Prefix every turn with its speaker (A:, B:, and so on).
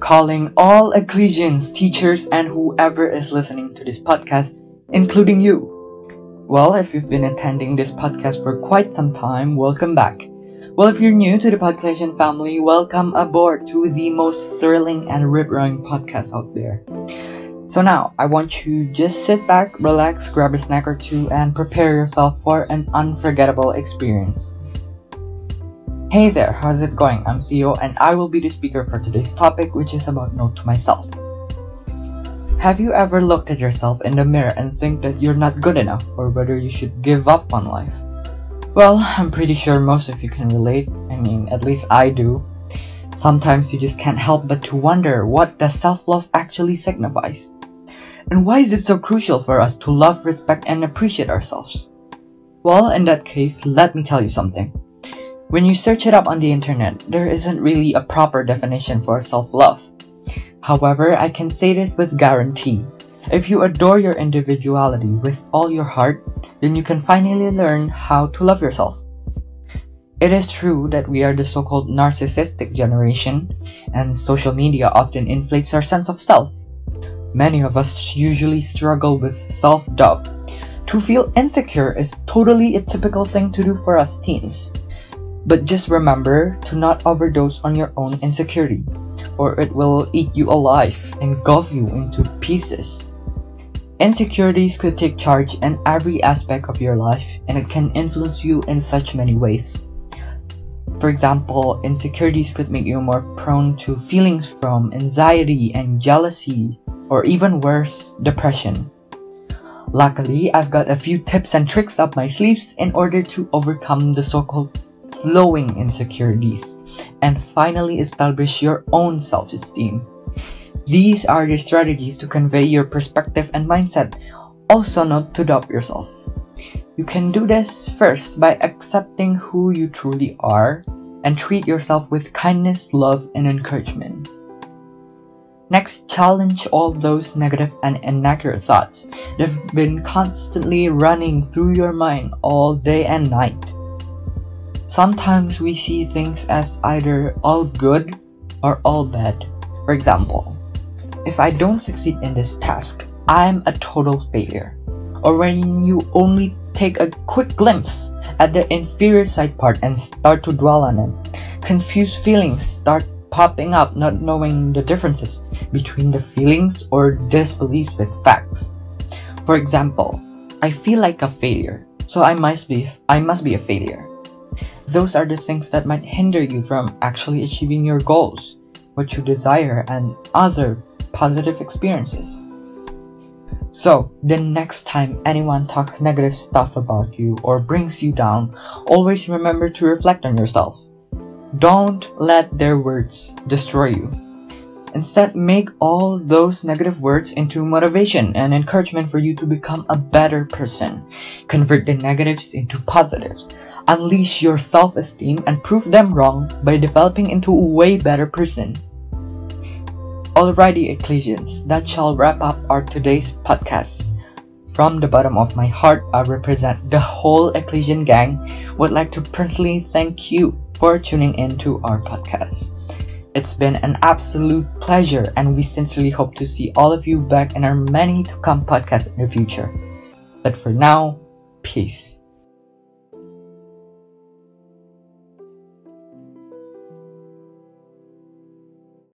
A: calling all Ecclesians, teachers, and whoever is listening to this podcast, including you. Well, if you've been attending this podcast for quite some time, welcome back. Well, if you're new to the Podclasion family, welcome aboard to the most thrilling and rip-roaring podcast out there. So now, I want you just sit back, relax, grab a snack or two, and prepare yourself for an unforgettable experience. Hey there, how's it going? I'm Theo, and I will be the speaker for today's topic, which is about note to myself. Have you ever looked at yourself in the mirror and think that you're not good enough, or whether you should give up on life? Well, I'm pretty sure most of you can relate. I mean, at least I do. Sometimes you just can't help but to wonder what does self-love actually signifies? And why is it so crucial for us to love, respect, and appreciate ourselves? Well, in that case, let me tell you something. When you search it up on the internet, there isn't really a proper definition for self-love. However, I can say this with guarantee. If you adore your individuality with all your heart, then you can finally learn how to love yourself. It is true that we are the so-called narcissistic generation, and social media often inflates our sense of self. Many of us usually struggle with self-doubt. To feel insecure is totally a typical thing to do for us teens. But just remember to not overdose on your own insecurity, or it will eat you alive, and gulf you into pieces. Insecurities could take charge in every aspect of your life, and it can influence you in such many ways. For example, insecurities could make you more prone to feelings from anxiety and jealousy, or even worse, depression. Luckily, I've got a few tips and tricks up my sleeves in order to overcome the so-called flowing insecurities and finally establish your own self-esteem. These are the strategies to convey your perspective and mindset, also not to doubt yourself. You can do this first by accepting who you truly are and treat yourself with kindness, love, and encouragement. Next, challenge all those negative and inaccurate thoughts that have been constantly running through your mind all day and night. Sometimes we see things as either all good or all bad. For example, if I don't succeed in this task, I'm a total failure. Or when you only take a quick glimpse at the inferior side part and start to dwell on it, confused feelings start popping up not knowing the differences between the feelings or disbelief with facts. For example, I feel like a failure, so I must be I must be a failure. Those are the things that might hinder you from actually achieving your goals, what you desire, and other positive experiences. So, the next time anyone talks negative stuff about you or brings you down, always remember to reflect on yourself. Don't let their words destroy you. Instead, make all those negative words into motivation and encouragement for you to become a better person. Convert the negatives into positives. Unleash your self-esteem and prove them wrong by developing into a way better person. Alrighty, Ecclesians, that shall wrap up our today's podcast. From the bottom of my heart, I represent the whole Ecclesian gang. Would like to personally thank you for tuning in to our podcast. It's been an absolute pleasure, and we sincerely hope to see all of you back in our many to come podcasts in the future. But for now, peace.